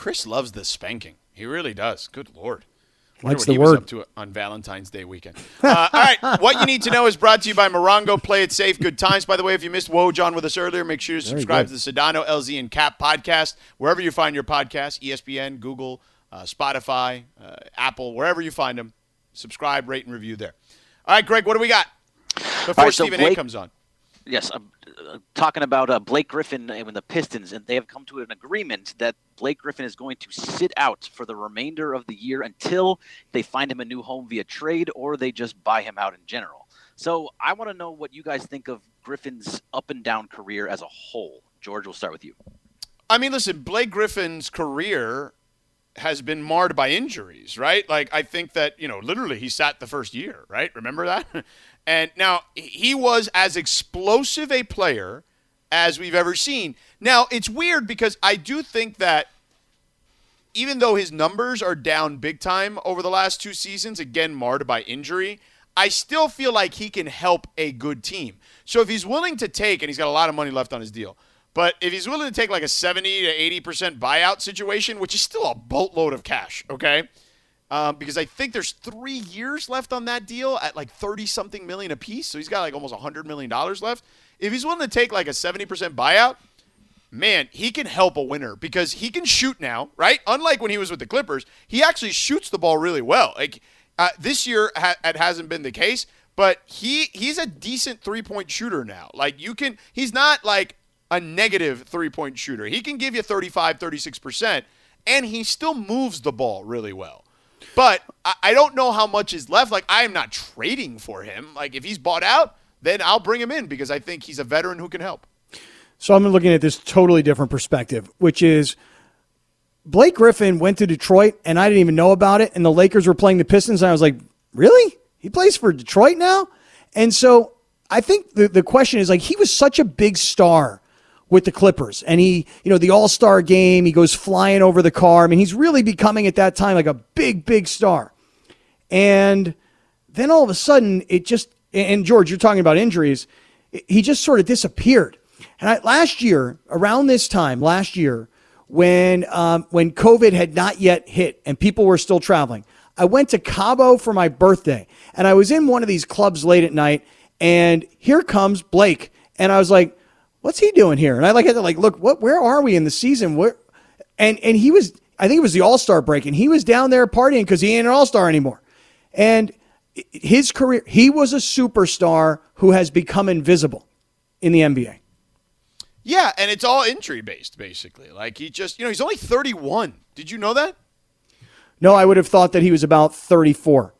Chris loves the spanking. He really does. Good lord. Wonder what the he was word. up to on Valentine's Day weekend. Uh, all right, what you need to know is brought to you by Morongo. Play it safe, good times. By the way, if you missed Woj with us earlier, make sure you subscribe to the Sedano, LZ, and Cap podcast wherever you find your podcast, ESPN, Google, uh, Spotify, uh, Apple, wherever you find them. Subscribe, rate, and review there. All right, Greg, what do we got before right, so Stephen A comes on? Yes, I'm uh, talking about uh, Blake Griffin and the Pistons, and they have come to an agreement that Blake Griffin is going to sit out for the remainder of the year until they find him a new home via trade or they just buy him out in general. So I want to know what you guys think of Griffin's up and down career as a whole. George, we'll start with you. I mean, listen, Blake Griffin's career has been marred by injuries, right? Like, I think that, you know, literally he sat the first year, right? Remember that? and now he was as explosive a player as we've ever seen. Now, it's weird because I do think that even though his numbers are down big time over the last two seasons, again, marred by injury, I still feel like he can help a good team. So if he's willing to take, and he's got a lot of money left on his deal, but if he's willing to take like a 70 to 80% buyout situation, which is still a boatload of cash, okay? Um, because I think there's three years left on that deal at like 30 something million a piece. So he's got like almost $100 million left. If he's willing to take like a 70% buyout, man, he can help a winner because he can shoot now, right? Unlike when he was with the Clippers, he actually shoots the ball really well. Like uh, this year, ha- it hasn't been the case, but he he's a decent three point shooter now. Like you can, he's not like a negative three point shooter. He can give you 35, 36%, and he still moves the ball really well. But I, I don't know how much is left. Like I am not trading for him. Like if he's bought out, then I'll bring him in because I think he's a veteran who can help. So I'm looking at this totally different perspective, which is Blake Griffin went to Detroit and I didn't even know about it. And the Lakers were playing the Pistons. And I was like, really? He plays for Detroit now? And so I think the, the question is like, he was such a big star with the Clippers. And he, you know, the All Star game, he goes flying over the car. I mean, he's really becoming at that time like a big, big star. And then all of a sudden, it just, and George, you're talking about injuries, he just sort of disappeared. And I, last year, around this time, last year, when um, when COVID had not yet hit and people were still traveling, I went to Cabo for my birthday, and I was in one of these clubs late at night, and here comes Blake, and I was like, "What's he doing here?" And I like had to like look, what? Where are we in the season? Where? And and he was, I think it was the All Star break, and he was down there partying because he ain't an All Star anymore, and his career, he was a superstar who has become invisible in the NBA. Yeah, and it's all injury based, basically. Like he just, you know, he's only 31. Did you know that? No, I would have thought that he was about 34.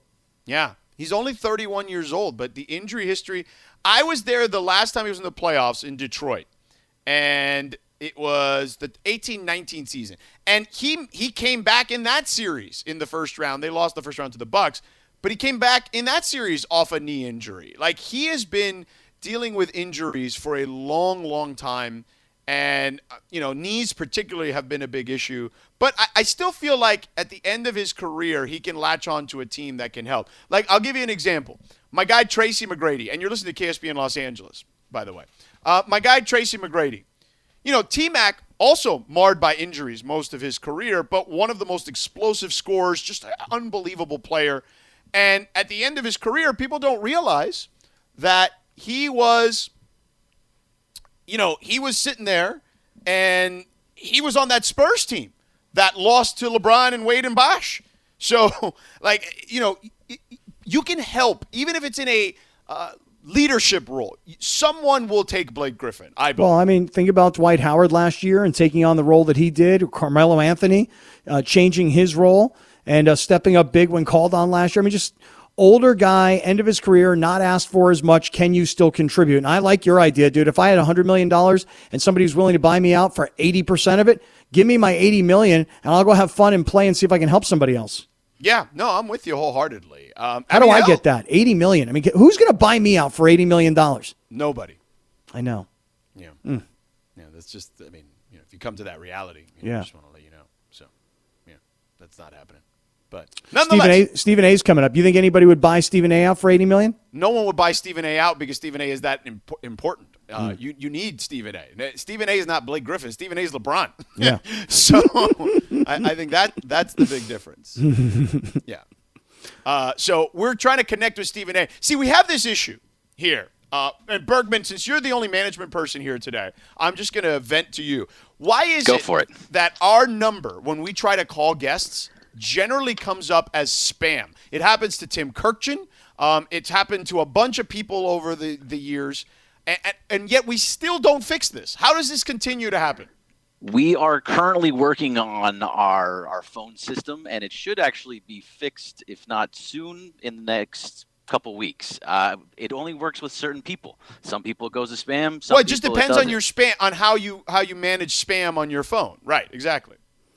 Yeah, he's only 31 years old, but the injury history. I was there the last time he was in the playoffs in Detroit, and it was the 18-19 season, and he he came back in that series in the first round. They lost the first round to the Bucks, but he came back in that series off a knee injury. Like he has been dealing with injuries for a long, long time. And, uh, you know, knees particularly have been a big issue. But I, I still feel like at the end of his career, he can latch on to a team that can help. Like, I'll give you an example. My guy, Tracy McGrady, and you're listening to KSB in Los Angeles, by the way. Uh, my guy, Tracy McGrady. You know, T Mac also marred by injuries most of his career, but one of the most explosive scorers, just an unbelievable player. And at the end of his career, people don't realize that he was, you know, he was sitting there and he was on that Spurs team that lost to LeBron and Wade and Bosh. So, like, you know, you can help, even if it's in a uh, leadership role. Someone will take Blake Griffin. I believe. Well, I mean, think about Dwight Howard last year and taking on the role that he did, Carmelo Anthony uh, changing his role and uh, stepping up big when called on last year. I mean, just older guy, end of his career, not asked for as much. Can you still contribute? And I like your idea, dude. If I had $100 million and somebody was willing to buy me out for 80% of it, give me my 80 million and I'll go have fun and play and see if I can help somebody else. Yeah, no, I'm with you wholeheartedly. Um, How do mean, I get that? 80 million. I mean, who's going to buy me out for 80 million dollars? Nobody. I know. Yeah. Mm. Yeah, that's just, I mean, you know, if you come to that reality, you know, Yeah. I just want to let you know. So, yeah, that's not happening. But Stephen A. Stephen A's coming up. You think anybody would buy Stephen A. out for 80 million? no one would buy Stephen A. out because Stephen A. is that imp- important. Uh, You you need Stephen A. Stephen A. is not Blake Griffin. Stephen A. is LeBron. Yeah. so I, I think that that's the big difference. yeah. Uh, so we're trying to connect with Stephen A. See, we have this issue here. Uh, and Bergman, since you're the only management person here today, I'm just going to vent to you. Why is Go it, for it. that our number, when we try to call guests, generally comes up as spam? It happens to Tim Kurkjian. Um, it's happened to a bunch of people over the, the years. And, and, yet we still don't fix this. How does this continue to happen? We are currently working on our our phone system, and it should actually be fixed, if not soon, in the next couple weeks. Uh, it only works with certain people. Some people it goes to spam. Some well, it just depends on your spam, on how you how you manage spam on your phone. Right? Exactly.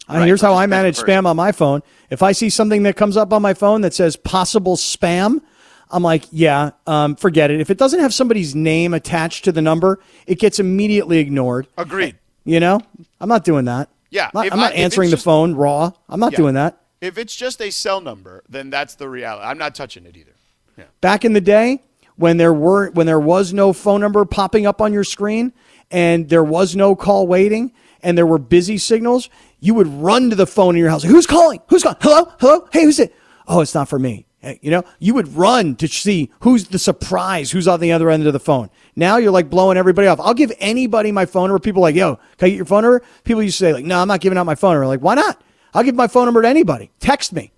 Right, here's how I manage spam on my phone. If I see something that comes up on my phone that says possible spam, I'm like, yeah, um, forget it. If it doesn't have somebody's name attached to the number, it gets immediately ignored. Agreed. You know, I'm not doing that. Yeah, I'm not, I'm not it's answering the just- phone raw. I'm not Yeah. doing that. If it's just a cell number, then that's the reality. I'm not touching it either. Yeah. Back in the day, when there were when there was no phone number popping up on your screen and there was no call waiting and there were busy signals, you would run to the phone in your house. Who's calling? Who's calling? Hello? Hello? Hey, who's it? Oh, it's not for me. Hey, You know, you would run to see who's the surprise, who's on the other end of the phone. Now you're like blowing everybody off. I'll give anybody my phone number. People like, yo, can I get your phone number? People used to say, like, no, I'm not giving out my phone number. Like, why not? I'll give my phone number to anybody. Text me.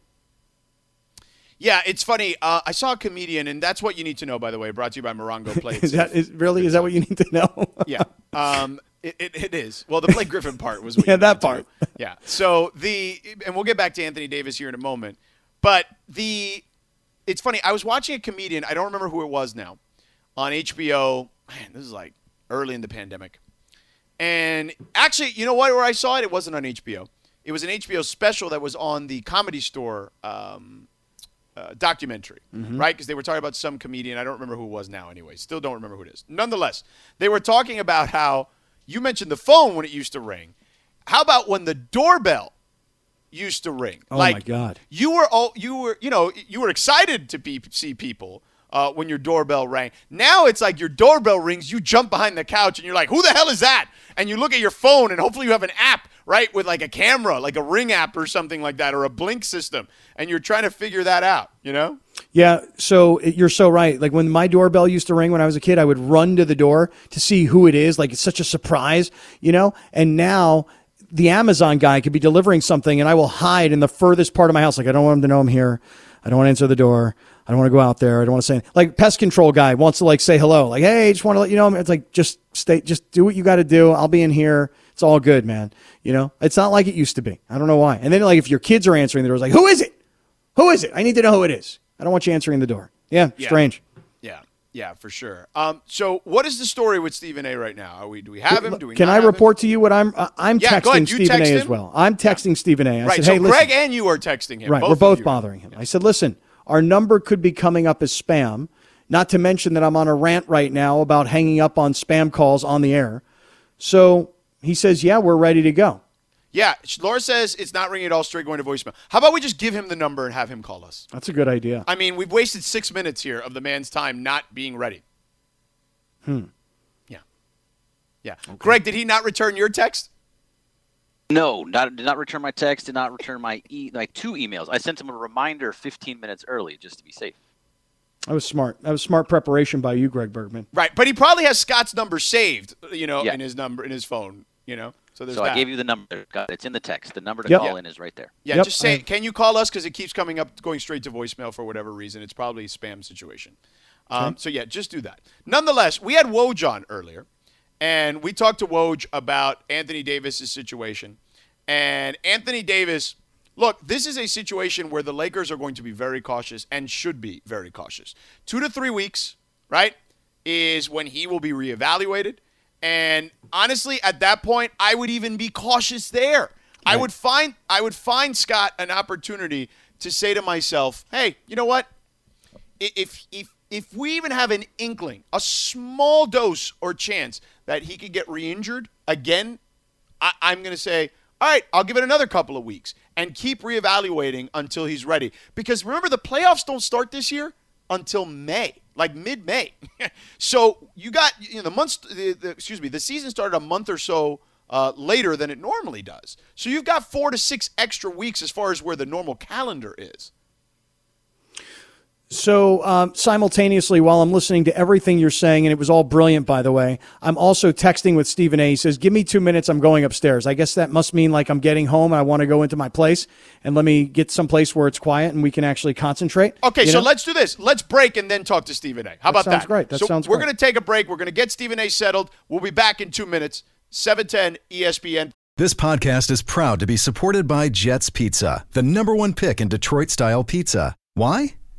Yeah, it's funny. Uh, I saw a comedian, and that's what you need to know. By the way, brought to you by Morongo Play. Is that is really is that what you need to know? yeah. Um, it, it, it is. Well, the Blake Griffin part was. What Yeah, that needed to part. Yeah. So the and we'll get back to Anthony Davis here in a moment, but the it's funny. I was watching a comedian. I don't remember who it was now, on HBO. Man, this is like early in the pandemic, and actually, you know what? Where I saw it, it wasn't on HBO. It was an HBO special that was on the Comedy Store. Um, uh, documentary, right? Because they were talking about some comedian. I don't remember who it was now, anyway. Still don't remember who it is. Nonetheless, they were talking about how you mentioned the phone when it used to ring. How about when the doorbell used to ring? Oh, like, my God. You were all you were you know you were excited to be, see people. Uh, when your doorbell rang. Now it's like your doorbell rings, you jump behind the couch and you're like, who the hell is that? And you look at your phone and hopefully you have an app, right, with like a camera, like a ring app or something like that, or a blink system. And you're trying to figure that out, you know? Yeah, so you're so right. Like when my doorbell used to ring when I was a kid, I would run to the door to see who it is. Like it's such a surprise, you know? And now the Amazon guy could be delivering something and I will hide in the furthest part of my house. Like I don't want him to know I'm here. I don't want to answer the door. I don't want to go out there. I don't want to say like pest control guy wants to like say hello. Like, hey, just want to let you know. It's like just stay, just do what you got to do. I'll be in here. It's all good, man. You know, it's not like it used to be. I don't know why. And then like if your kids are answering the door, it's like, who is it? Who is it? I need to know who it is. I don't want you answering the door. Yeah, Yeah. strange. Yeah, yeah, for sure. Um, so what is the story with Stephen A. right now? Are we do we have him? Do we Can I have him? report to you what I'm? Uh, I'm Yeah, texting Stephen text A. as well. I'm texting Stephen A. I Right. said, so hey, Greg listen. and you are texting him. right, Both we're both bothering him. I said, listen, our number could be coming up as spam. Not to mention that I'm on a rant right now about hanging up on spam calls on the air. So he says, yeah, we're ready to go. Yeah, Laura says it's not ringing at all, straight going to voicemail. How about we just give him the number and have him call us? That's a good idea. I mean, we've wasted six minutes here of the man's time not being ready. Hmm. Yeah. Yeah. Greg, did he not return your text? No, not did not return my text. Did not return my e like two emails. I sent him a reminder 15 minutes early just to be safe. That was smart. That was smart preparation by you, Greg Bergman. Right, but he probably has Scott's number saved, you know, Yeah. in his number in his phone, you know. So there's So that. I gave you the number. Got. It's in the text. The number to Yep. call in is right there. yeah, Yep, just say, can you call us? Because it keeps coming up, going straight to voicemail for whatever reason. It's probably a spam situation. Um, So yeah, just do that. Nonetheless, we had Woj on earlier, and we talked to Woj about Anthony Davis's situation. And Anthony Davis, look, this is a situation where the Lakers are going to be very cautious and should be very cautious. Two to three weeks, right, is when he will be reevaluated. And honestly, at that point, I would even be cautious there. I would find I would find Scott an opportunity to say to myself, "Hey, you know what? If if if we even have an inkling, a small dose or chance that he could get re-injured again, I, I'm going to say, all right, I'll give it another couple of weeks and keep reevaluating until he's ready. Because remember, the playoffs don't start this year until May. like mid May. so you got you know the months. The, the, excuse me. The season started a month or so uh, later than it normally does. So you've got four to six extra weeks as far as where the normal calendar is. So, um, simultaneously, while I'm listening to everything you're saying, and it was all brilliant, by the way, I'm also texting with Stephen A. He says, Give me two minutes. I'm going upstairs. I guess that must mean like I'm getting home and I want to go into my place and let me get someplace where it's quiet and we can actually concentrate. Okay, so know? let's do this. Let's break and then talk to Stephen A. How that about that? great. That so sounds We're going to take a break. We're going to get Stephen A. settled. We'll be back in two minutes. 710 ESPN. This podcast is proud to be supported by Jets Pizza, the number one pick in Detroit style pizza. Why?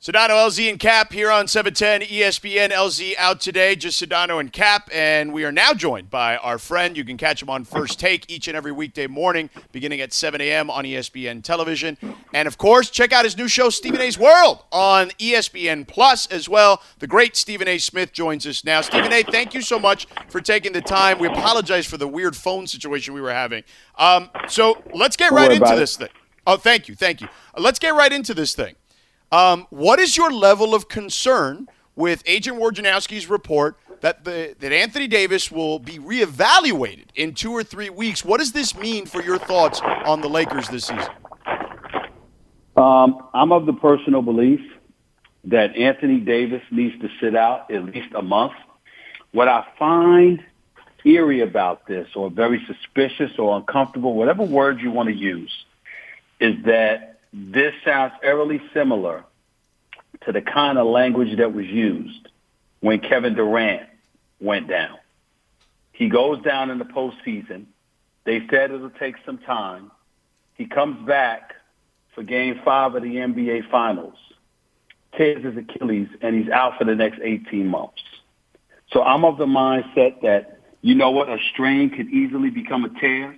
Sedano, LZ, and Cap here on 710 ESPN. LZ out today, just Sedano and Cap. And we are now joined by our friend. You can catch him on First Take each and every weekday morning, beginning at 7 a.m. on ESPN television. And of course, check out his new show, Stephen A's World, on ESPN Plus as well. The great Stephen A. Smith joins us now. Stephen A., thank you so much for taking the time. We apologize for the weird phone situation we were having. Um, so let's get right into this thing. Oh, thank you. Thank you. Let's get right into this thing. Um, what is your level of concern with Adrian Wojnarowski's report that the that Anthony Davis will be reevaluated in two or three weeks? What does this mean for your thoughts on the Lakers this season? Um, I'm of the personal belief that Anthony Davis needs to sit out at least a month. What I find eerie about this, or very suspicious or uncomfortable, whatever word you want to use, is that this sounds eerily similar to the kind of language that was used when Kevin Durant went down. He goes down in the postseason. They said it'll take some time. He comes back for game five of the NBA Finals, tears his Achilles, and he's out for the next 18 months. So I'm of the mindset that, you know what, a strain could easily become a tear.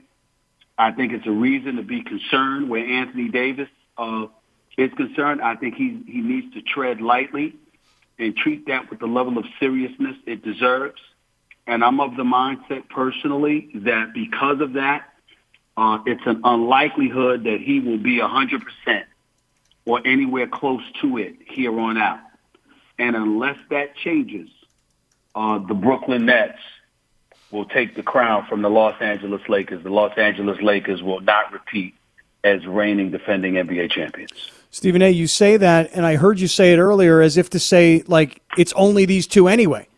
I think it's a reason to be concerned where Anthony Davis uh, is concerned, I think he he needs to tread lightly and treat that with the level of seriousness it deserves. And I'm of the mindset personally that because of that, uh, it's an unlikelihood that he will be 100% or anywhere close to it here on out. And unless that changes, uh, the Brooklyn Nets will take the crown from the Los Angeles Lakers. The Los Angeles Lakers will not repeat as reigning defending NBA champions. Stephen A., you say that, and I heard you say it earlier as if to say, like, it's only these two anyway.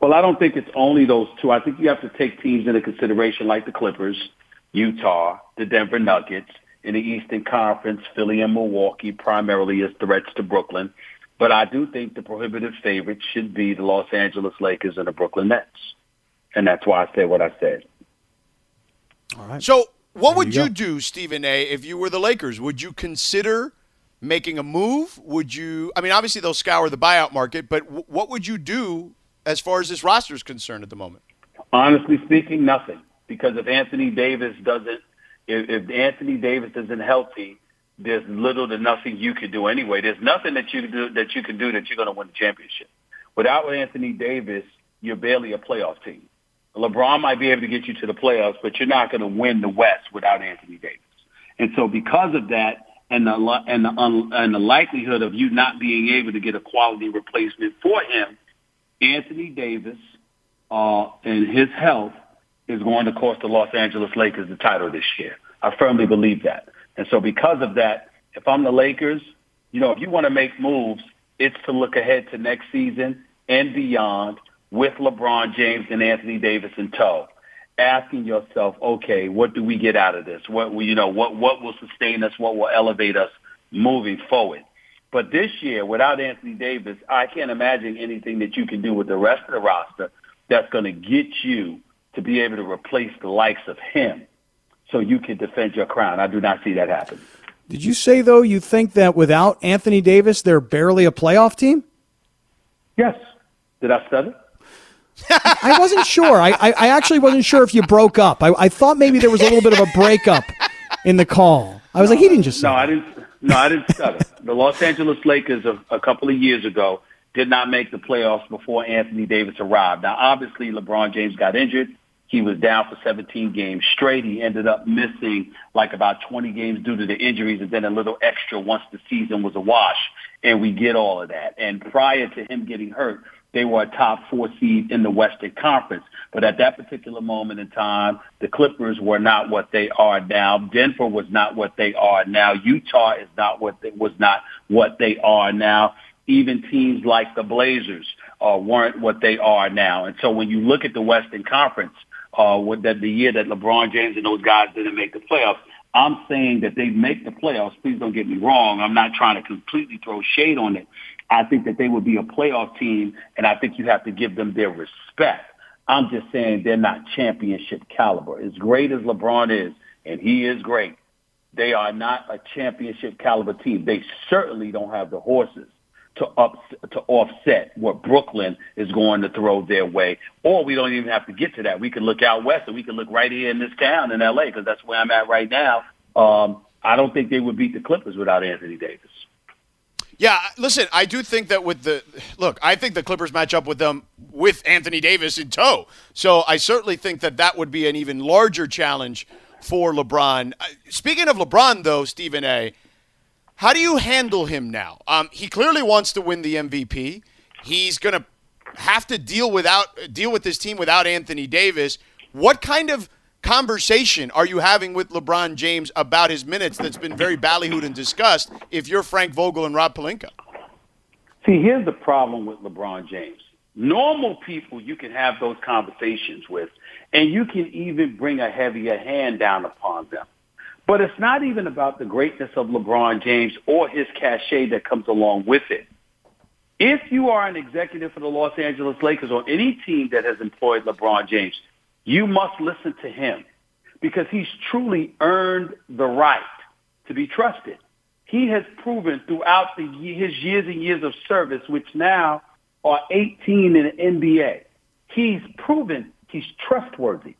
Well, I don't think it's only those two. I think you have to take teams into consideration like the Clippers, Utah, the Denver Nuggets, in the Eastern Conference, Philly and Milwaukee primarily as threats to Brooklyn. But I do think the prohibitive favorites should be the Los Angeles Lakers and the Brooklyn Nets. And that's why I said what I said. All right. So what would you, you do, Stephen A, if you were the Lakers? Would you consider making a move? Would you? I mean, obviously they'll scour the buyout market, but w- what would you do as far as this roster is concerned at the moment? Honestly speaking, nothing. Because if Anthony Davis doesn't, if, if Anthony Davis isn't healthy, there's little to nothing you can do anyway. There's nothing that you can do that you can do that you're going to win the championship. Without Anthony Davis, you're barely a playoff team. LeBron might be able to get you to the playoffs, but you're not going to win the West without Anthony Davis. And so because of that, and the and the and the likelihood of you not being able to get a quality replacement for him, Anthony Davis uh, and his health is going to cost the Los Angeles Lakers the title this year. I firmly believe that. And so because of that, if I'm the Lakers, you know, if you want to make moves, it's to look ahead to next season and beyond with LeBron James and Anthony Davis in tow, asking yourself, okay, what do we get out of this? What you know, what what will sustain us? What will elevate us moving forward? But this year, without Anthony Davis, I can't imagine anything that you can do with the rest of the roster that's going to get you to be able to replace the likes of him so you can defend your crown. I do not see that happen. Did you say though you think that without Anthony Davis they're barely a playoff team? Yes. Did I stutter? I wasn't sure. I, I, I, actually wasn't sure if you broke up. I, I thought maybe there was a little bit of a breakup in the call. I was like, he didn't just. No, I didn't. No, I didn't stutter. the Los Angeles Lakers of a couple of years ago did not make the playoffs before Anthony Davis arrived. Now, obviously, LeBron James got injured. He was down for 17 games straight. He ended up missing like about 20 games due to the injuries and then a little extra once the season was a wash. And we get all of that. And prior to him getting hurt, they were a top four seed in the Western Conference. But at that particular moment in time, the Clippers were not what they are now. Denver was not what they are now. Utah is not what they, was not what they are now. Even teams like the Blazers uh, weren't what they are now. And so when you look at the Western Conference, uh, with that the year that LeBron James and those guys didn't make the playoffs, I'm saying that they make the playoffs. Please don't get me wrong. I'm not trying to completely throw shade on it. I think that they would be a playoff team, and I think you have to give them their respect. I'm just saying they're not championship caliber. As great as LeBron is, and he is great, they are not a championship caliber team. They certainly don't have the horses to up to offset what Brooklyn is going to throw their way. Or we don't even have to get to that. We can look out west, and we can look right here in this town in LA because that's where I'm at right now. Um, I don't think they would beat the Clippers without Anthony Davis. Yeah, listen, I do think that with the look, I think the Clippers match up with them with Anthony Davis in tow. So I certainly think that that would be an even larger challenge for LeBron. Uh, speaking of LeBron, though, Stephen A., how do you handle him now? Um, he clearly wants to win the MVP. He's going to have to deal without deal with this team without Anthony Davis. What kind of conversation are you having with LeBron James about his minutes that's been very ballyhooed and discussed if you're Frank Vogel and Rob Pelinka? See, here's the problem with LeBron James. Normal people you can have those conversations with, and you can even bring a heavier hand down upon them. But it's not even about the greatness of LeBron James or his cachet that comes along with it. If you are an executive for the Los Angeles Lakers or any team that has employed LeBron James, you must listen to him because he's truly earned the right to be trusted. He has proven throughout the, his years and years of service, which now are 18 in the NBA, he's proven he's trustworthy.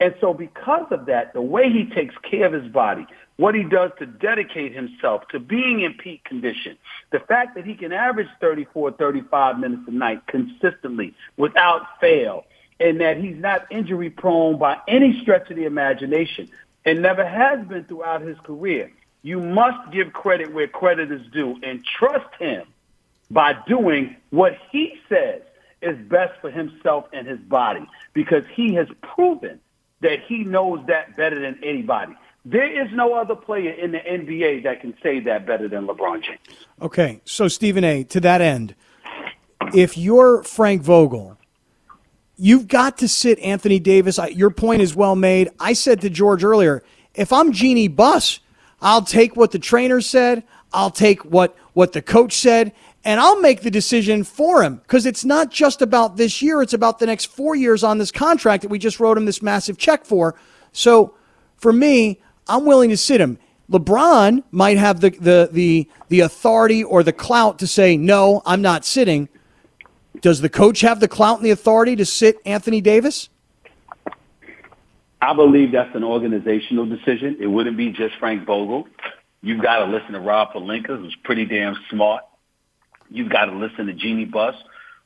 And so because of that, the way he takes care of his body, what he does to dedicate himself to being in peak condition, the fact that he can average 34, 35 minutes a night consistently without fail, and that he's not injury prone by any stretch of the imagination and never has been throughout his career. You must give credit where credit is due and trust him by doing what he says is best for himself and his body because he has proven that he knows that better than anybody. There is no other player in the NBA that can say that better than LeBron James. Okay, so Stephen A. To that end, if you're Frank Vogel, you've got to sit Anthony Davis. Your point is well made. I said to George earlier, if I'm Jeanie Buss, I'll take what the trainer said. I'll take what what the coach said, and I'll make the decision for him because it's not just about this year, it's about the next four years on this contract that we just wrote him this massive check for. So for me, I'm willing to sit him. LeBron might have the, the, the, the authority or the clout to say, no, I'm not sitting. Does the coach have the clout and the authority to sit Anthony Davis? I believe that's an organizational decision. It wouldn't be just Frank Vogel. You've got to listen to Rob Pelinka, who's pretty damn smart. You've got to listen to Jeanie Buss,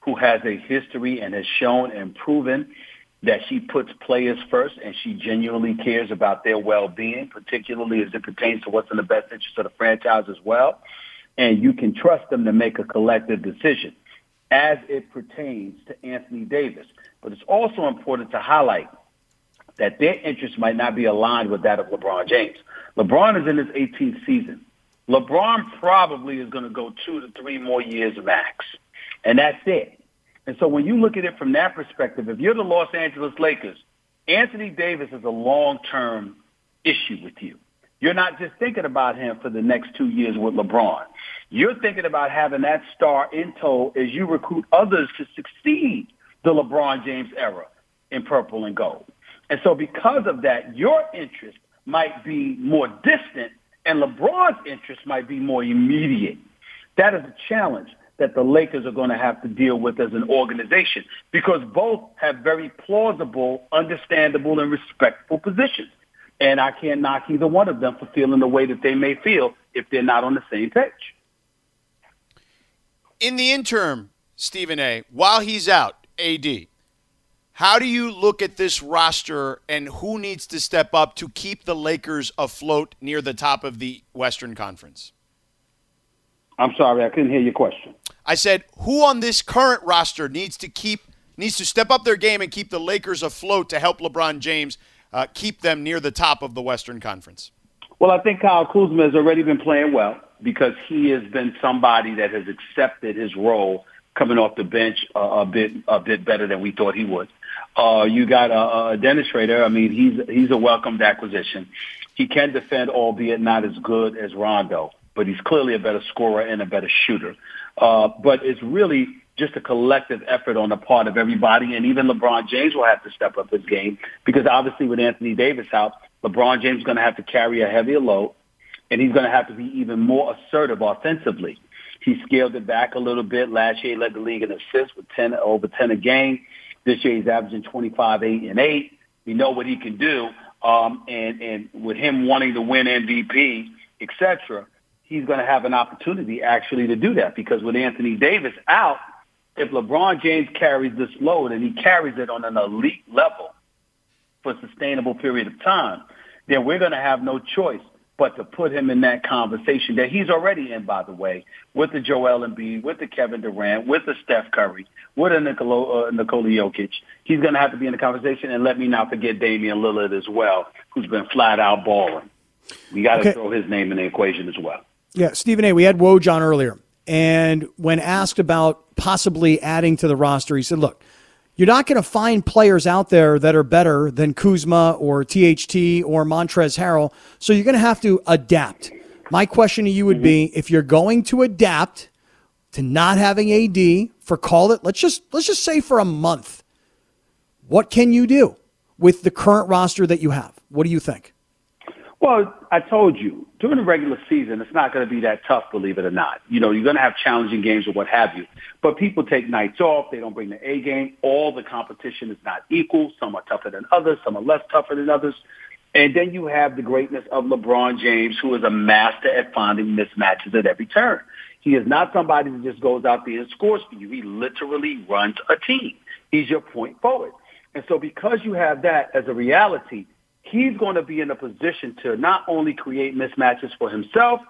who has a history and has shown and proven that she puts players first and she genuinely cares about their well-being, particularly as it pertains to what's in the best interest of the franchise as well. And you can trust them to make a collective decision as it pertains to Anthony Davis. But it's also important to highlight that their interests might not be aligned with that of LeBron James. LeBron is in his 18th season. LeBron probably is going to go two to three more years max. And that's it. And so when you look at it from that perspective, if you're the Los Angeles Lakers, Anthony Davis is a long-term issue with you. You're not just thinking about him for the next two years with LeBron. You're thinking about having that star in tow as you recruit others to succeed the LeBron James era in purple and gold. And so because of that, your interest might be more distant And LeBron's interest might be more immediate. That is a challenge that the Lakers are going to have to deal with as an organization because both have very plausible, understandable, and respectful positions. And I can't knock either one of them for feeling the way that they may feel if they're not on the same page. In the interim, Stephen A., while he's out, AD, how do you look at this roster and who needs to step up to keep the Lakers afloat near the top of the Western Conference? I'm sorry, I couldn't hear your question. I said, who on this current roster needs to keep needs to step up their game and keep the Lakers afloat to help LeBron James uh, keep them near the top of the Western Conference? Well, I think Kyle Kuzma has already been playing well because he has been somebody that has accepted his role coming off the bench uh, a bit a bit better than we thought he would. Uh, you got a, uh, Dennis Schroeder. I mean, he's he's a welcomed acquisition. He can defend, albeit not as good as Rondo, but he's clearly a better scorer and a better shooter. Uh, but it's really just a collective effort on the part of everybody, and even LeBron James will have to step up his game because obviously with Anthony Davis out, LeBron James is going to have to carry a heavier load, and he's going to have to be even more assertive offensively. He scaled it back a little bit. Last year, he led the league in assists with 10 over 10 a game. This year, he's averaging 25, 8, and 8. We know what he can do. Um, and, and with him wanting to win MVP, etc., he's going to have an opportunity actually to do that because with Anthony Davis out, if LeBron James carries this load and he carries it on an elite level for a sustainable period of time, then we're going to have no choice but to put him in that conversation that he's already in, by the way, with the Joel Embiid, with the Kevin Durant, with the Steph Curry, with the Nikola, uh, Nikola Jokic. He's going to have to be in the conversation. And let me not forget Damian Lillard as well, who's been flat out balling. We got to okay. throw his name in the equation as well. Yeah, Stephen A., we had Woj on earlier. And when asked about possibly adding to the roster, he said, look, you're not going to find players out there that are better than Kuzma or THT or Montrezl Harrell. So you're going to have to adapt. My question to you would be mm-hmm. if you're going to adapt to not having AD for call it, let's just let's just say for a month. What can you do with the current roster that you have? What do you think? Well, I told you during the regular season, it's not going to be that tough, believe it or not. You know, you're going to have challenging games or what have you. But people take nights off. They don't bring the A game. All the competition is not equal. Some are tougher than others. Some are less tougher than others. And then you have the greatness of LeBron James, who is a master at finding mismatches at every turn. He is not somebody that just goes out there and scores for you. He literally runs a team. He's your point forward. And so because you have that as a reality, he's going to be in a position to not only create mismatches for himself,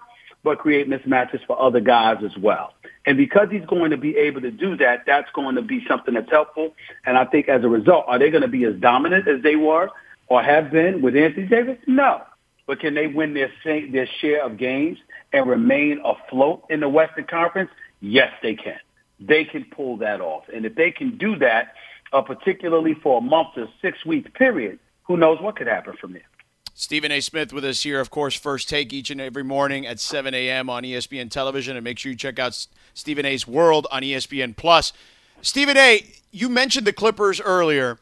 but create mismatches for other guys as well. And because he's going to be able to do that, that's going to be something that's helpful. And I think as a result, are they going to be as dominant as they were or have been with Anthony Davis? No. But can they win their, their share of games and remain afloat in the Western Conference? Yes, they can. They can pull that off. And if they can do that, uh, particularly for a month to six week period, who knows what could happen from there. Stephen A. Smith with us here, of course, first take each and every morning at 7 a.m. on ESPN television. And make sure you check out Stephen A.'s World on ESPN Plus. Stephen A., you mentioned the Clippers earlier.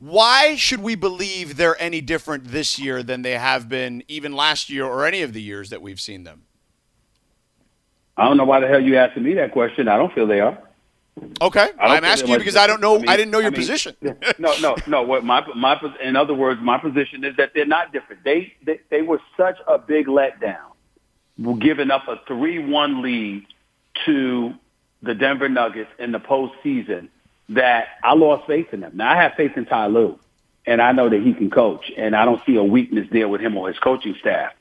Why should we believe they're any different this year than they have been even last year or any of the years that we've seen them? I don't know why the hell you asking me that question. I don't feel they are. Okay, I'm asking you because I don't know. I, mean, I didn't know your I mean, position. no, no, no. What my my in other words, my position is that they're not different. They they, they were such a big letdown, giving up a three-one lead to the Denver Nuggets in the postseason that I lost faith in them. Now I have faith in Ty Lue, and I know that he can coach, and I don't see a weakness there with him or his coaching staff.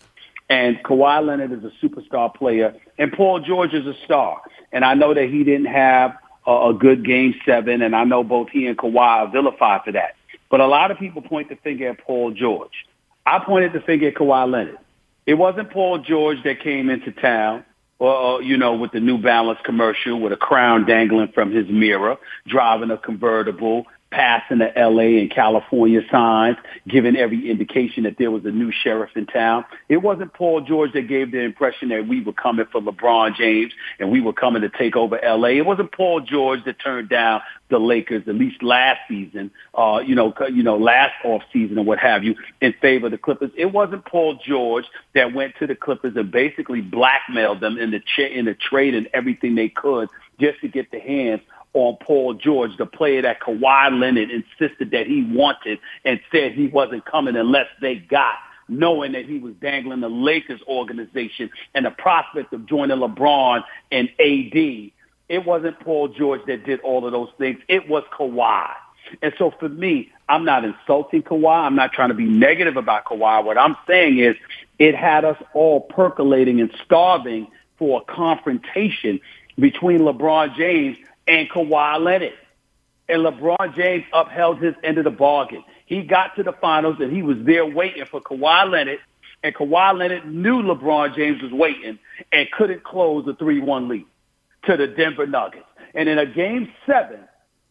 And Kawhi Leonard is a superstar player, and Paul George is a star. And I know that he didn't have a, good game seven, and I know both he and Kawhi are vilified for that. But a lot of people point the finger at Paul George. I pointed the finger at Kawhi Leonard. It wasn't Paul George that came into town, or, you know, with the New Balance commercial with a crown dangling from his mirror, driving a convertible, passing the LA and California signs, giving every indication that there was a new sheriff in town. It wasn't Paul George that gave the impression that we were coming for LeBron James and we were coming to take over LA. It wasn't Paul George that turned down the Lakers, at least last season, uh, you know, you know, last off season or what have you, in favor of the Clippers. It wasn't Paul George that went to the Clippers and basically blackmailed them in the cha- in the trade and everything they could just to get the hands on Paul George, the player that Kawhi Leonard insisted that he wanted and said he wasn't coming unless they got, knowing that he was dangling the Lakers organization and the prospect of joining LeBron and AD. It wasn't Paul George that did all of those things. It was Kawhi. And so for me, I'm not insulting Kawhi. I'm not trying to be negative about Kawhi. What I'm saying is it had us all percolating and starving for a confrontation between LeBron James and Kawhi Leonard. And LeBron James upheld his end of the bargain. He got to the finals and he was there waiting for Kawhi Leonard. And Kawhi Leonard knew LeBron James was waiting and couldn't close the 3-1 lead to the Denver Nuggets. And in a game seven,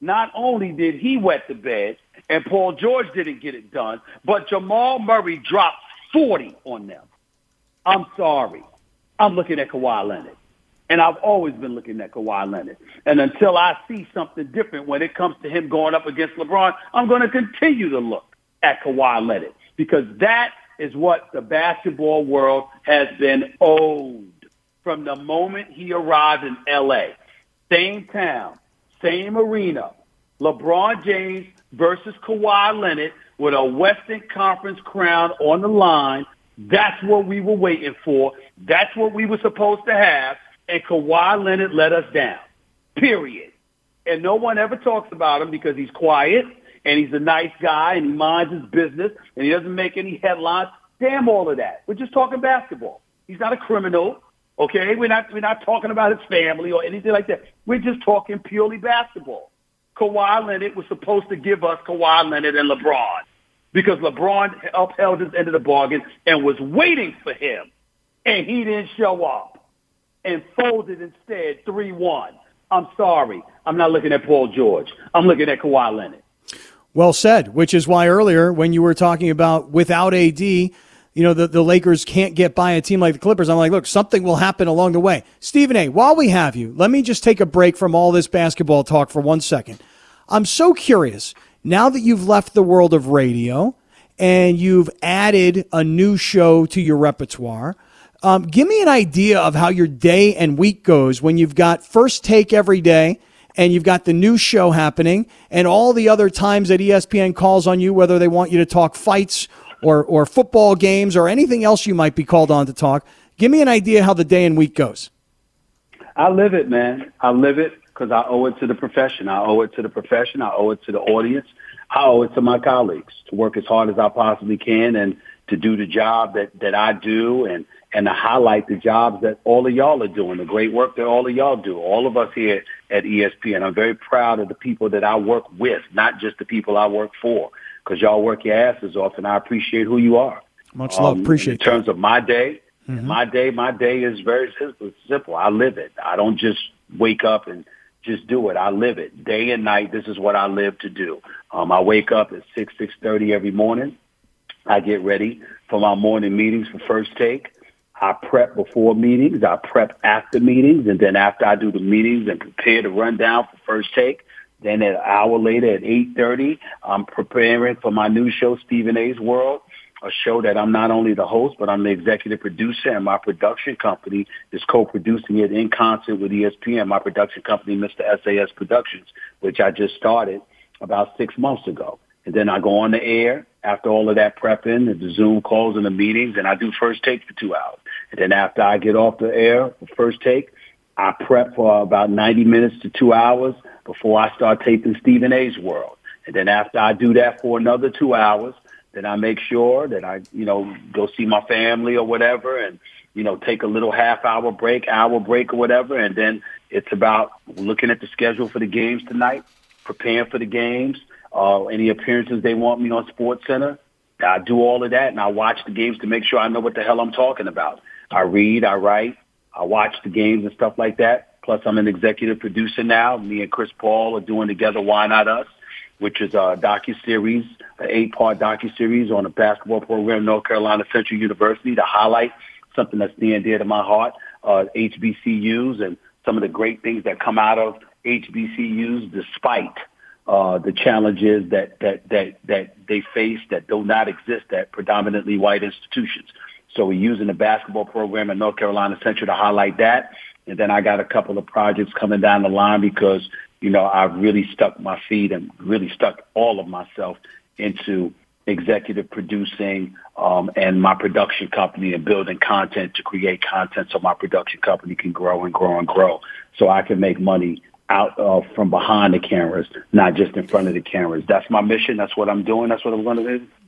not only did he wet the bed and Paul George didn't get it done, but Jamal Murray dropped 40 on them. I'm sorry. I'm looking at Kawhi Leonard. And I've always been looking at Kawhi Leonard. And until I see something different when it comes to him going up against LeBron, I'm going to continue to look at Kawhi Leonard because that is what the basketball world has been owed from the moment he arrived in L.A. Same town, same arena. LeBron James versus Kawhi Leonard with a Western Conference crown on the line. That's what we were waiting for. That's what we were supposed to have and Kawhi Leonard let us down. Period. And no one ever talks about him because he's quiet and he's a nice guy and he minds his business and he doesn't make any headlines. Damn all of that. We're just talking basketball. He's not a criminal. Okay, we're not we're not talking about his family or anything like that. We're just talking purely basketball. Kawhi Leonard was supposed to give us Kawhi Leonard and LeBron because LeBron upheld his end of the bargain and was waiting for him, and he didn't show up and folded instead 3-1. I'm sorry. I'm not looking at Paul George. I'm looking at Kawhi Leonard. Well said, which is why earlier when you were talking about without AD, you know, the, the Lakers can't get by a team like the Clippers. I'm like, look, something will happen along the way. Stephen A., while we have you, let me just take a break from all this basketball talk for one second. I'm so curious, now that you've left the world of radio and you've added a new show to your repertoire, um, give me an idea of how your day and week goes when you've got first take every day and you've got the new show happening and all the other times that ESPN calls on you, whether they want you to talk fights or, or football games or anything else you might be called on to talk. Give me an idea how the day and week goes. I live it, man. I live it because I owe it to the profession. I owe it to the profession. I owe it to the audience. I owe it to my colleagues to work as hard as I possibly can and to do the job that, that I do and, and to highlight the jobs that all of y'all are doing, the great work that all of y'all do, all of us here at ESPN. I'm very proud of the people that I work with, not just the people I work for, because y'all work your asses off, and I appreciate who you are. Much love, um, appreciate. In terms that. of my day, mm-hmm. my day, my day is very simple. Simple. I live it. I don't just wake up and just do it. I live it day and night. This is what I live to do. Um, I wake up at six six thirty every morning. I get ready for my morning meetings for first take. I prep before meetings, I prep after meetings, and then after I do the meetings and prepare to run down for first take, then an hour later at 8.30, I'm preparing for my new show, Stephen A's World, a show that I'm not only the host, but I'm the executive producer, and my production company is co-producing it in concert with ESPN, my production company, Mr. SAS Productions, which I just started about six months ago. And then I go on the air after all of that prepping and the Zoom calls and the meetings, and I do first take for two hours. And then after I get off the air for first take, I prep for about 90 minutes to two hours before I start taping Stephen A's World. And then after I do that for another two hours, then I make sure that I, you know, go see my family or whatever and, you know, take a little half hour break, hour break or whatever. And then it's about looking at the schedule for the games tonight, preparing for the games, uh, any appearances they want me on SportsCenter. I do all of that and I watch the games to make sure I know what the hell I'm talking about. I read, I write, I watch the games and stuff like that. Plus, I'm an executive producer now. Me and Chris Paul are doing together Why Not Us, which is a docu series, an eight-part docu series on a basketball program, North Carolina Central University, to highlight something that's near and dear to my heart, uh, HBCUs and some of the great things that come out of HBCUs, despite uh, the challenges that, that, that, that they face that do not exist at predominantly white institutions. So we're using the basketball program at North Carolina Central to highlight that. And then I got a couple of projects coming down the line because, you know, I've really stuck my feet and really stuck all of myself into executive producing um, and my production company and building content to create content so my production company can grow and grow and grow so I can make money out of from behind the cameras, not just in front of the cameras. That's my mission. That's what I'm doing. That's what I'm going to do.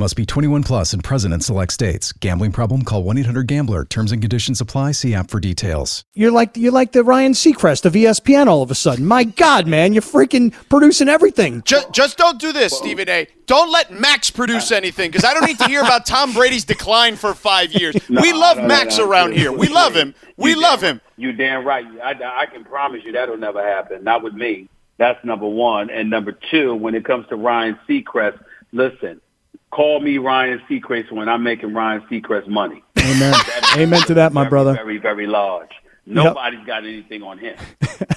Must be 21 plus and present in select states. Gambling problem? Call 1 800 GAMBLER. Terms and conditions apply. See app for details. You're like you're like the Ryan Seacrest of ESPN. All of a sudden, my God, man, you're freaking producing everything. Just, just don't do this, Stephen A. Don't let Max produce anything because I don't need to hear about Tom Brady's decline for five years. no, we love no, Max no, around here. We love him. We you love damn, him. You damn right. I, I can promise you that'll never happen. Not with me. That's number one. And number two, when it comes to Ryan Seacrest, listen call me Ryan Seacrest when I'm making Ryan Seacrest money. Amen. Amen to that, my very, brother. Very, very large. Nobody's yep. got anything on him.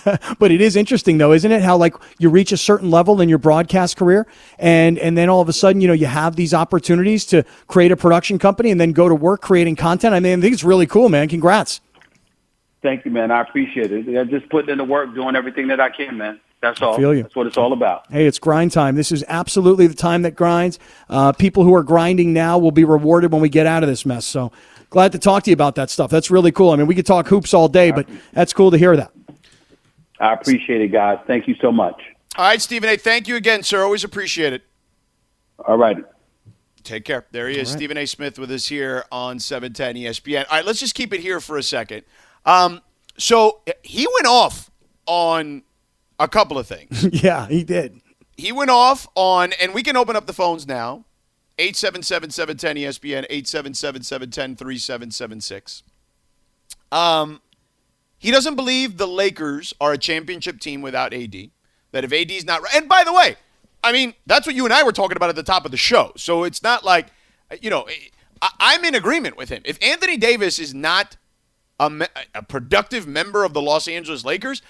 but it is interesting though, isn't it? How like you reach a certain level in your broadcast career and and then all of a sudden, you know, you have these opportunities to create a production company and then go to work creating content. I mean, I think it's really cool, man. Congrats. Thank you, man. I appreciate it. Just putting in the work, doing everything that I can, man. That's all. I feel you. That's what it's all about. Hey, it's grind time. This is absolutely the time that grinds. Uh, people who are grinding now will be rewarded when we get out of this mess. So glad to talk to you about that stuff. That's really cool. I mean, we could talk hoops all day, but that's cool to hear that. I appreciate it, guys. Thank you so much. All right, Stephen A. Thank you again, sir. Always appreciate it. All right. Take care. There he is, right. Stephen A. Smith, with us here on 710 ESPN. All right, let's just keep it here for a second. Um, so he went off on a couple of things. yeah, he did. He went off on, and we can open up the phones now 877 710 ESPN, 877 710 3776. Um, he doesn't believe the Lakers are a championship team without AD. That if AD's not right, and by the way, I mean, that's what you and I were talking about at the top of the show. So it's not like, you know, I'm in agreement with him. If Anthony Davis is not a, a productive member of the Los Angeles Lakers,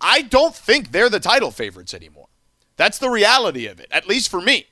I don't think they're the title favorites anymore. That's the reality of it, at least for me.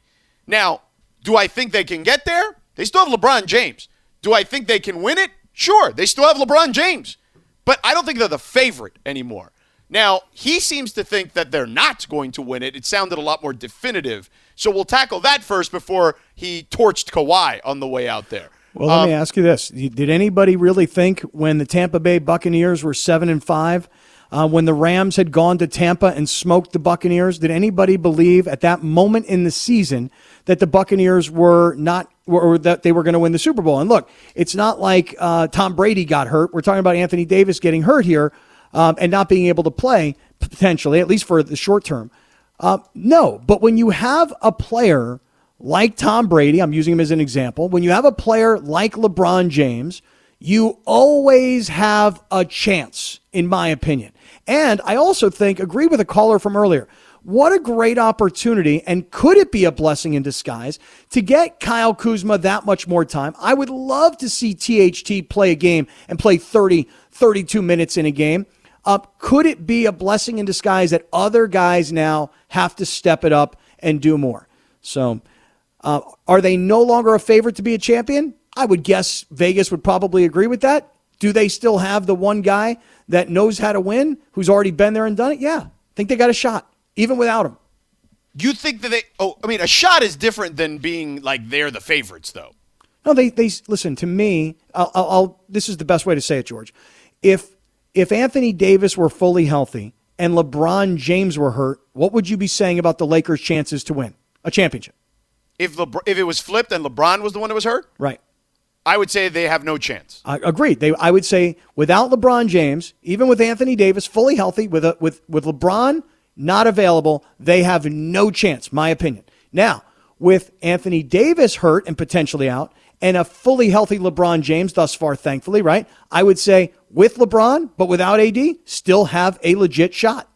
Now, do I think they can get there? They still have LeBron James. Do I think they can win it? Sure, they still have LeBron James. But I don't think they're the favorite anymore. Now, he seems to think that they're not going to win it. It sounded a lot more definitive. So we'll tackle that first before he torched Kawhi on the way out there. Well, let um, me ask you this: Did anybody really think when the Tampa Bay Buccaneers were seven and five uh, when the Rams had gone to Tampa and smoked the Buccaneers? Did anybody believe at that moment in the season that the Buccaneers were not or that they were going to win the Super Bowl? And look, it's not like uh, Tom Brady got hurt. We're talking about Anthony Davis getting hurt here um, and not being able to play potentially, at least for the short term. Uh, no, but when you have a player like Tom Brady, I'm using him as an example, when you have a player like LeBron James, you always have a chance, in my opinion. And I also think, agree with a caller from earlier, what a great opportunity, and could it be a blessing in disguise to get Kyle Kuzma that much more time? I would love to see THT play a game and play 30, 32 minutes in a game. Uh, could it be a blessing in disguise that other guys now have to step it up and do more? So, uh, are they no longer a favorite to be a champion? I would guess Vegas would probably agree with that. Do they still have the one guy that knows how to win, who's already been there and done it, yeah, I think they got a shot, even without him. You think that they? Oh, I mean, a shot is different than being like they're the favorites, though. No, they they listen to me. I'll, I'll, I'll this is the best way to say it, George. If if Anthony Davis were fully healthy and LeBron James were hurt, what would you be saying about the Lakers' chances to win a championship? if LeBron, if it was flipped and LeBron was the one that was hurt, Right. I would say they have no chance. I agreed. They, I would say, without LeBron James, even with Anthony Davis fully healthy, with a, with with LeBron not available, they have no chance. My opinion. Now, with Anthony Davis hurt and potentially out, and a fully healthy LeBron James thus far, thankfully, right? I would say with LeBron, but without AD, still have a legit shot.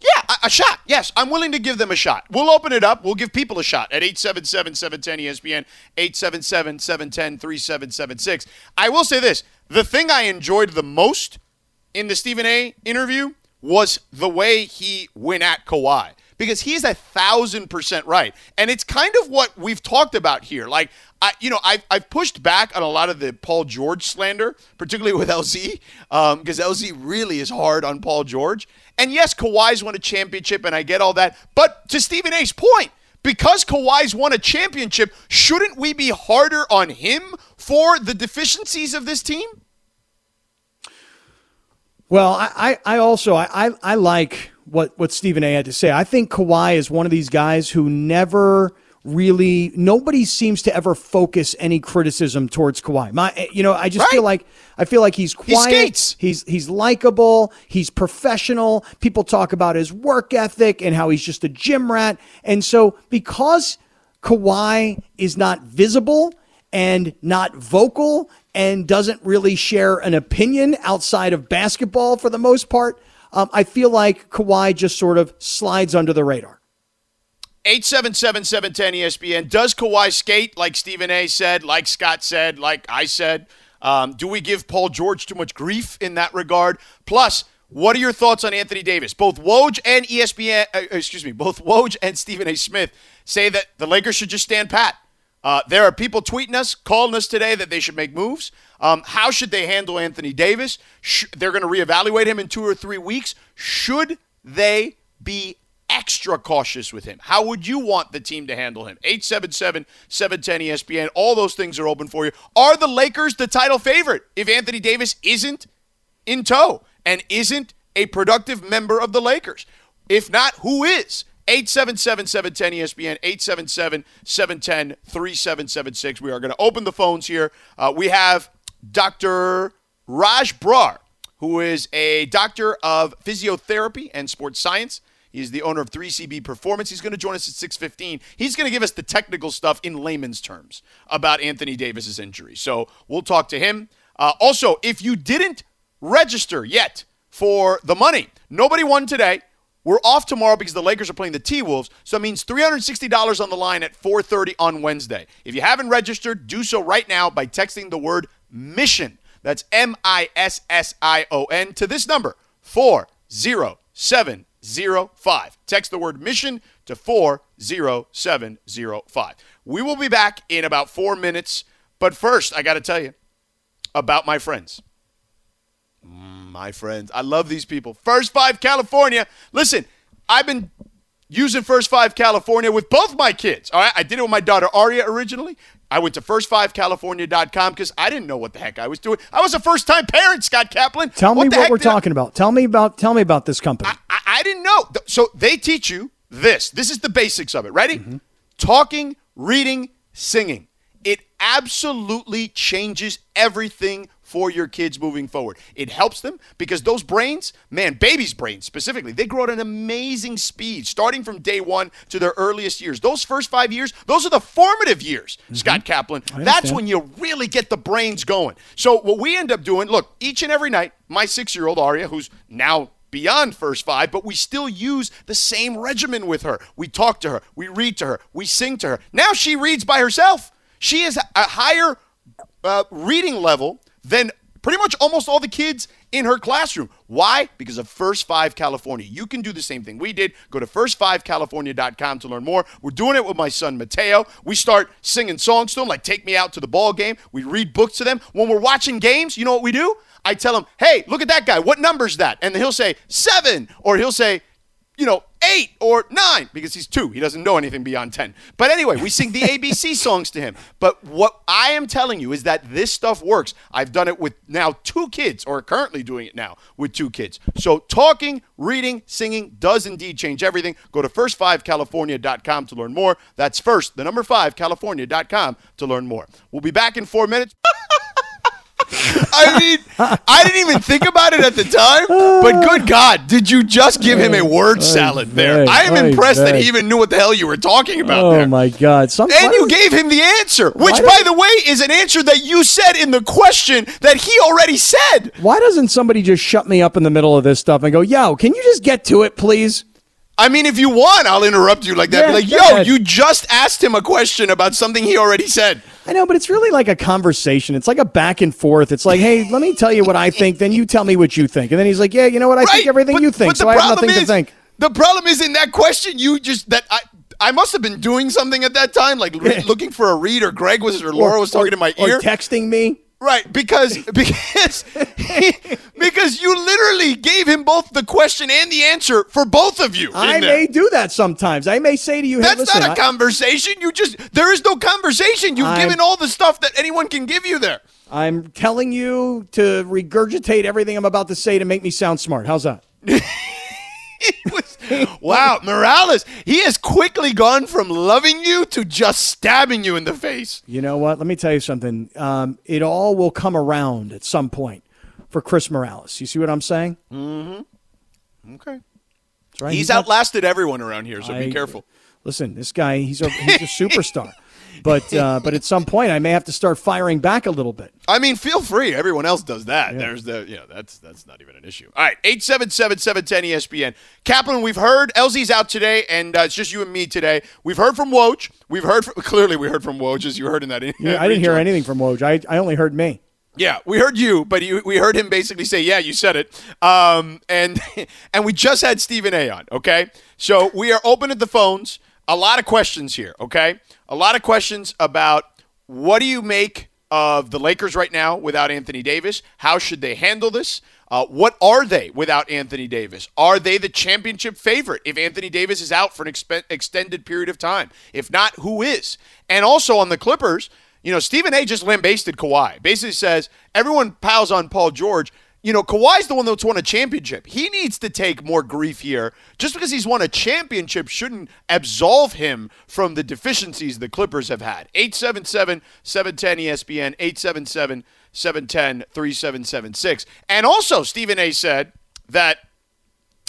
Yeah, a, a shot. Yes, I'm willing to give them a shot. We'll open it up. We'll give people a shot at 877-710 ESPN, 877-710-3776. I will say this. The thing I enjoyed the most in the Stephen A interview was the way he went at Kawhi. Because he's a thousand percent right. And it's kind of what we've talked about here. Like, I, you know, I've, I've pushed back on a lot of the Paul George slander, particularly with LZ, because um, LZ really is hard on Paul George. And yes, Kawhi's won a championship, and I get all that. But to Stephen A's point, because Kawhi's won a championship, shouldn't we be harder on him for the deficiencies of this team? Well, I, I, also I, I, I like what what Stephen A had to say. I think Kawhi is one of these guys who never really nobody seems to ever focus any criticism towards Kawhi. My you know, I just Right. feel like I feel like he's quiet. skates. He's he's likable, he's professional. People talk about his work ethic and how he's just a gym rat. And so because Kawhi is not visible and not vocal and doesn't really share an opinion outside of basketball for the most part, um, I feel like Kawhi just sort of slides under the radar. 877-710-ESPN. Does Kawhi skate like Stephen A. said, like Scott said, like I said? Um, do we give Paul George too much grief in that regard? Plus, what are your thoughts on Anthony Davis? Both Woj and ESPN, uh, excuse me, both Woj and Stephen A. Smith say that the Lakers should just stand pat. Uh, there are people tweeting us, calling us today that they should make moves. Um, how should they handle Anthony Davis? Sh- they're going to reevaluate him in two or three weeks. Should they be extra cautious with him? How would you want the team to handle him? 877 710 ESPN. All those things are open for you. Are the Lakers the title favorite if Anthony Davis isn't in tow and isn't a productive member of the Lakers? If not, who is? 877 710 ESPN, 877 710 3776. We are going to open the phones here. Uh, we have Dr. Raj Brar, who is a doctor of physiotherapy and sports science. He's the owner of 3CB Performance. He's going to join us at 6:15. He's going to give us the technical stuff in layman's terms about Anthony Davis's injury. So we'll talk to him. Uh, also, if you didn't register yet for the money, nobody won today. We're off tomorrow because the Lakers are playing the T-Wolves, so it means $360 on the line at 4:30 on Wednesday. If you haven't registered, do so right now by texting the word mission. That's M I S S I O N to this number 40705. Text the word mission to 40705. We will be back in about 4 minutes, but first I got to tell you about my friends mm, my friends. I love these people. First Five California. Listen, I've been using First Five California with both my kids. All right, I did it with my daughter Aria originally. I went to first5california.com because I didn't know what the heck I was doing. I was a first time parent, Scott Kaplan. Tell me what we're did I- talking about. Tell me about tell me about this company. I, I didn't know. So they teach you this. This is the basics of it. Ready? Mm-hmm. Talking, reading, singing. It absolutely changes everything for your kids moving forward. It helps them because those brains, man, babies' brains specifically, they grow at an amazing speed, starting from day one to their earliest years. Those first five years, those are the formative years, Scott Kaplan. That's when you really get the brains going. So what we end up doing, look, each and every night, my six-year-old Aria, who's now beyond first five, but we still use the same regimen with her. We talk to her, we read to her, we sing to her. Now she reads by herself. She is a higher uh, reading level than pretty much almost all the kids in her classroom. Why? Because of First Five California. You can do the same thing we did. Go to first5california.com to learn more. We're doing it with my son Mateo. We start singing songs to him, like Take Me Out to the Ball Game. We read books to them. When we're watching games, you know what we do? I tell him, hey, look at that guy. What number's that? And he'll say seven, or he'll say, you know, eight or nine because he's two. He doesn't know anything beyond 10. But anyway, we sing the ABC songs to him. But what I am telling you is that this stuff works. I've done it with now two kids, or currently doing it now with two kids. So talking, reading, singing does indeed change everything. Go to first5california.com to learn more. That's first, the number five, california.com to learn more. We'll be back in four minutes. I mean, I didn't even think about it at the time, but good God, did you just give him a word salad there? I am impressed that he even knew what the hell you were talking about Oh there. my God! Some, And you gave him the answer, which, by the way, is an answer that you said in the question that he already said. Why doesn't somebody just shut me up in the middle of this stuff and go, "Yo, can you just get to it, please"? I mean, if you want, I'll interrupt you like that. Yeah, like, yo, ahead. you just asked him a question about something he already said. I know, but it's really like a conversation. It's like a back and forth. It's like, hey, let me tell you what I think, then you tell me what you think, and then he's like, yeah, you know what, I think everything but- you think, so I have nothing is, to think. The problem is in that question, you just that I. I must have been doing something at that time, like re- looking for a read, or Greg was, or Laura was talking to my or ear. texting me. Right, because because because you literally gave him both the question and the answer for both of you. I may do that sometimes. I may say to you, hey, That's listen, not a I- conversation. You just there is no conversation. You've I'm- given all the stuff that anyone can give you there. I'm telling you to regurgitate everything I'm about to say to make me sound smart. How's that? Wow, Morales, he has quickly gone from loving you to just stabbing you in the face. You know what? Let me tell you something. Um, it all will come around at some point for Chris Morales. You see what I'm saying? Mm-hmm. Okay. That's right. He's, not- outlasted everyone around here, so I- be careful. Listen, this guy, he's a, he's a superstar. But uh, but at some point, I may have to start firing back a little bit. I mean, feel free. Everyone else does that. There's the, you know, that's that's not even an issue. All right, 877-710 ESPN. Kaplan, we've heard LZ's out today, and uh, it's just you and me today. We've heard from Woj. We've heard from, clearly we heard from Woj, as you heard in that. Yeah, I didn't hear anything from Woj. I, I only heard me. Yeah, we heard you, but you, we heard him basically say, "Yeah, you said it." Um, and and we just had Stephen A. on. Okay, so we are open at the phones. A lot of questions here. Okay, a lot of questions about what do you make of the Lakers right now without Anthony Davis? How should they handle this? Uh, what are they without Anthony Davis? Are they the championship favorite if Anthony Davis is out for an extended period of time? If not, who is? And also on the Clippers, you know, Stephen A. just lambasted Kawhi. Basically says everyone piles on Paul George. You know, Kawhi's the one that's won a championship. He needs to take more grief here. Just because he's won a championship shouldn't absolve him from the deficiencies the Clippers have had. 877 710 ESPN, 877 710 3776. And also, Stephen A. said that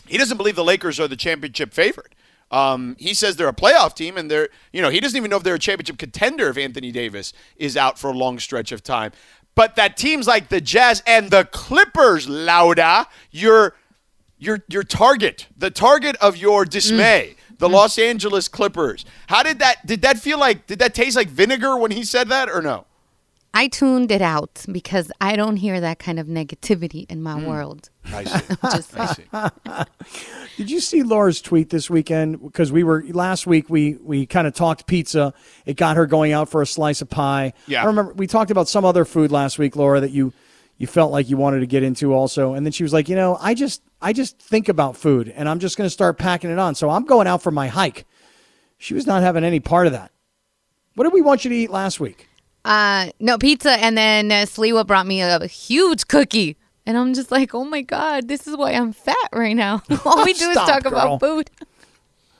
he doesn't believe the Lakers are the championship favorite. Um, he says they're a playoff team, and they're you know he doesn't even know if they're a championship contender if Anthony Davis is out for a long stretch of time. But that teams like the Jazz and the Clippers, Laura, your your your target, the target of your dismay, mm. the mm. Los Angeles Clippers. How did that did that feel like? Did that taste like vinegar when he said that, or no? I tuned it out because I don't hear that kind of negativity in my hmm. world. I see. Just I see. Did you see Laura's tweet this weekend? Because we were last week. We we kind of talked pizza. It got her going out for a slice of pie. Yeah. I remember we talked about some other food last week, Laura, that you you felt like you wanted to get into also. And then she was like, you know, I just I just think about food, and I'm just going to start packing it on. So I'm going out for my hike. She was not having any part of that. What did we want you to eat last week? Uh, no pizza, and then uh, Sliwa brought me a huge cookie, and I'm just like, oh my god, this is why I'm fat right now. All we do is Stop, talk girl. about food.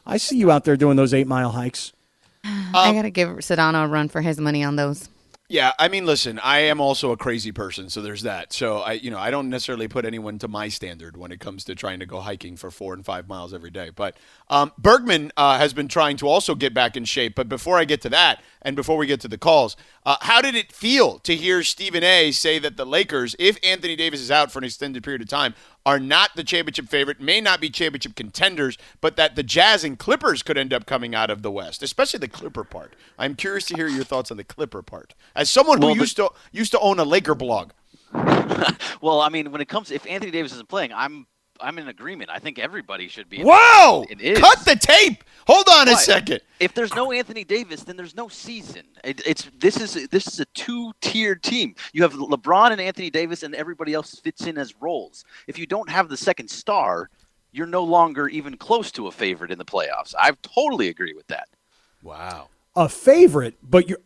I see you out there doing those eight mile hikes. I gotta give Sedano a run for his money on those. Yeah, I mean, listen, I am also a crazy person, so there's that. So I, you know, I don't necessarily put anyone to my standard when it comes to trying to go hiking for four and five miles every day. But um, Bergman uh, has been trying to also get back in shape. But before I get to that, and before we get to the calls, uh, how did it feel to hear Stephen A. say that the Lakers, if Anthony Davis is out for an extended period of time, are not the championship favorite, may not be championship contenders, but that the Jazz and Clippers could end up coming out of the West, especially the Clipper part. I'm curious to hear your thoughts on the Clipper part. As someone who Well, used to used to own a Laker blog. Well, I mean, when it comes, if Anthony Davis isn't playing, I'm I'm in agreement. I think everybody should be. in Whoa! It is. Cut the tape. Hold on a second. If there's no Anthony Davis, then there's no season. It, it's this is this is a two-tiered team. You have LeBron and Anthony Davis, and everybody else fits in as roles. If you don't have the second star, you're no longer even close to a favorite in the playoffs. I totally agree with that. Wow. A favorite, but you're,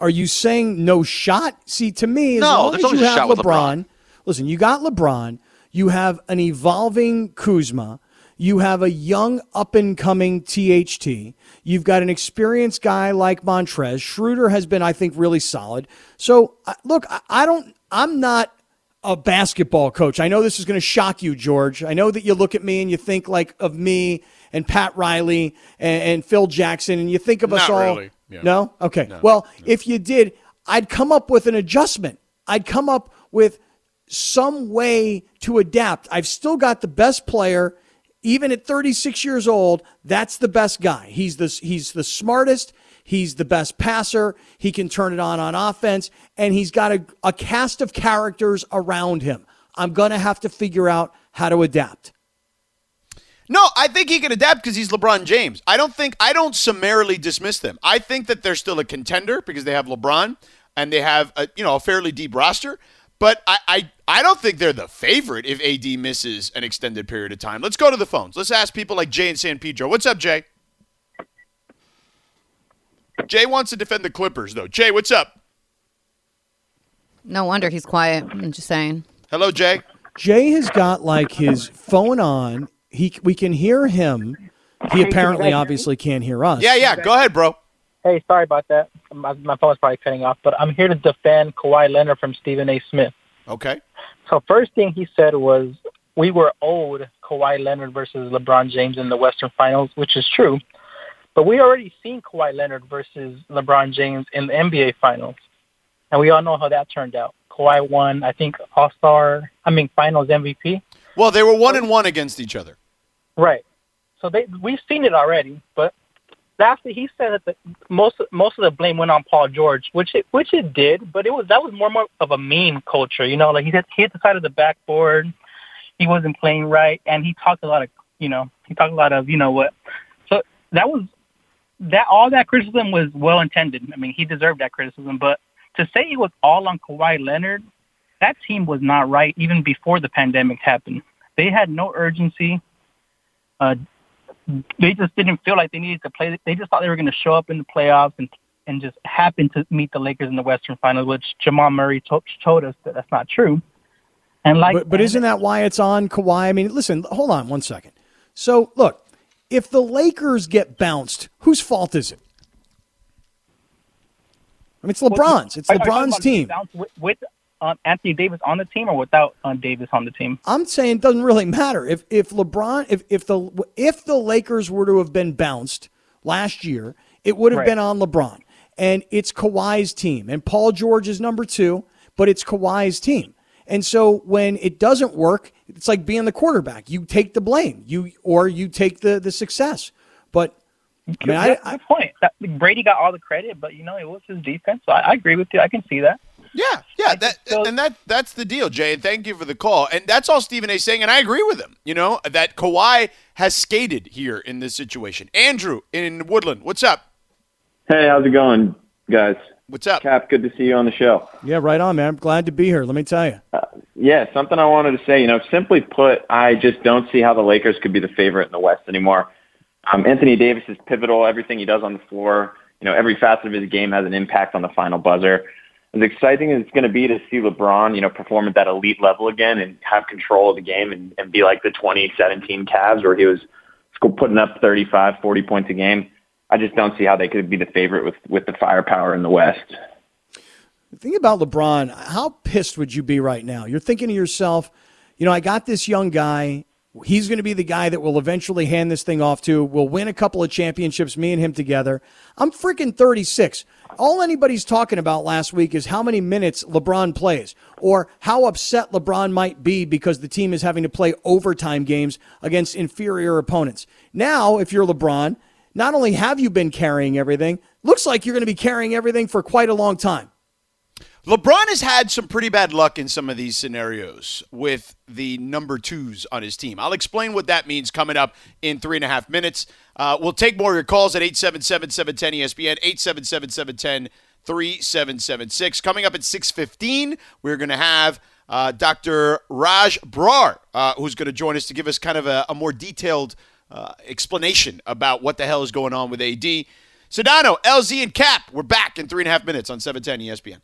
are you saying no shot? See, to me, as No, long there's as you a have shot with LeBron, listen, you got LeBron, you have an evolving Kuzma, you have a young up and coming THT, you've got an experienced guy like Montrezl. Schroeder has been, I think, really solid. So, look, I- don't, I'm not a basketball coach. I know this is going to shock you, George. I know that you look at me and you think like of me and Pat Riley and, and Phil Jackson, and you think of us all. really. Yeah. No? Okay. well, if you did, I'd come up with an adjustment. I'd come up with some way to adapt. I've still got the best player, even at 36 years old. That's the best guy. He's the he's the smartest. He's the best passer. He can turn it on on offense, and he's got a, a cast of characters around him. I'm gonna have to figure out how to adapt. No, I think he can adapt because he's LeBron James. I don't think I don't summarily dismiss them. I think that they're still a contender because they have LeBron and they have a you know a fairly deep roster. But I, I I don't think they're the favorite if AD misses an extended period of time. Let's go to the phones. Let's ask people like Jay in San Pedro. What's up, Jay? Jay wants to defend the Clippers though. Jay, what's up? No wonder he's quiet. I'm just saying. Hello, Jay. Jay has got like his phone on. He we can hear him. He apparently obviously can't hear us. Yeah, yeah. Go ahead, bro. Hey, sorry about that. My, my phone was probably cutting off, but I'm here to defend Kawhi Leonard from Stephen A. Smith. Okay. So first thing he said was we were owed Kawhi Leonard versus LeBron James in the Western Finals, which is true. But we already seen Kawhi Leonard versus LeBron James in the NBA Finals, and we all know how that turned out. Kawhi won, I think, All Star. I mean, Finals MVP. Well, they were one and one against each other. Right. So they we've seen it already, but lastly, he said that the, most most of the blame went on Paul George, which it which it did, but it was that was more, more of a meme culture, you know, like he hit he hit the side of the backboard, he wasn't playing right, and he talked a lot of you know he talked a lot of you know what, so that was that all that criticism was well intended. I mean, he deserved that criticism, but to say it was all on Kawhi Leonard, that team was not right even before the pandemic happened. They had no urgency. Uh, they just didn't feel like they needed to play. They just thought they were going to show up in the playoffs and and just happen to meet the Lakers in the Western Finals, which Jamal Murray to- told us that that's not true. And like, But, but isn't that why it's on Kawhi? I mean, listen, hold on one second. So, look, if the Lakers get bounced, whose fault is it? I mean, it's LeBron's. It's Are- are you talking LeBron's team. With, with um, Anthony Davis on the team or without um, Davis on the team? I'm saying it doesn't really matter if if LeBron if if the if the Lakers were to have been bounced last year, it would have Right. been on LeBron. And it's Kawhi's team. And Paul George is number two, but it's Kawhi's team. And so when it doesn't work, it's like being the quarterback. You take the blame. You or you take the the success. But I mean, I, Good- I, good point. That, Brady got all the credit, but you know it was his defense. So I, I agree with you. I can see that. Yeah, yeah, that so- and that that's the deal, Jay. And thank you for the call. And that's all Stephen A. saying, and I agree with him. You know that Kawhi has skated here in this situation. Andrew in Woodland, what's up? Hey, how's it going, guys? What's up? Cap, good to see you on the show. yeah, right on, man. I'm glad to be here. Let me tell you. Yeah, something I wanted to say. You know, simply put, I just don't see how the Lakers could be the favorite in the West anymore. Um, Anthony Davis is pivotal. Everything he does on the floor, you know, every facet of his game has an impact on the final buzzer. As exciting as it's going to be to see LeBron, you know, perform at that elite level again and have control of the game and, and be like the 2017 Cavs where he was putting up 35, 40 points a game. I just don't see how they could be the favorite with, with the firepower in the West. The thing about LeBron, how pissed would you be right now? You're thinking to yourself, you know, I got this young guy. He's going to be the guy that will eventually hand this thing off to. We'll win a couple of championships, me and him together. I'm freaking 36. All anybody's talking about last week is how many minutes LeBron plays or how upset LeBron might be because the team is having to play overtime games against inferior opponents. Now, if you're LeBron, not only have you been carrying everything, looks like you're going to be carrying everything for quite a long time. LeBron has had some pretty bad luck in some of these scenarios with the number twos on his team. I'll explain what that means coming up in three and a half minutes. Uh, we'll take more of your calls at 877 710 ESPN, 877 710 3776. Coming up at 615, we're going to have uh, Dr. Raj Brar, uh, who's going to join us to give us kind of a, a more detailed uh, explanation about what the hell is going on with AD. Sedano, LZ, and Cap, we're back in three and a half minutes on 710 ESPN.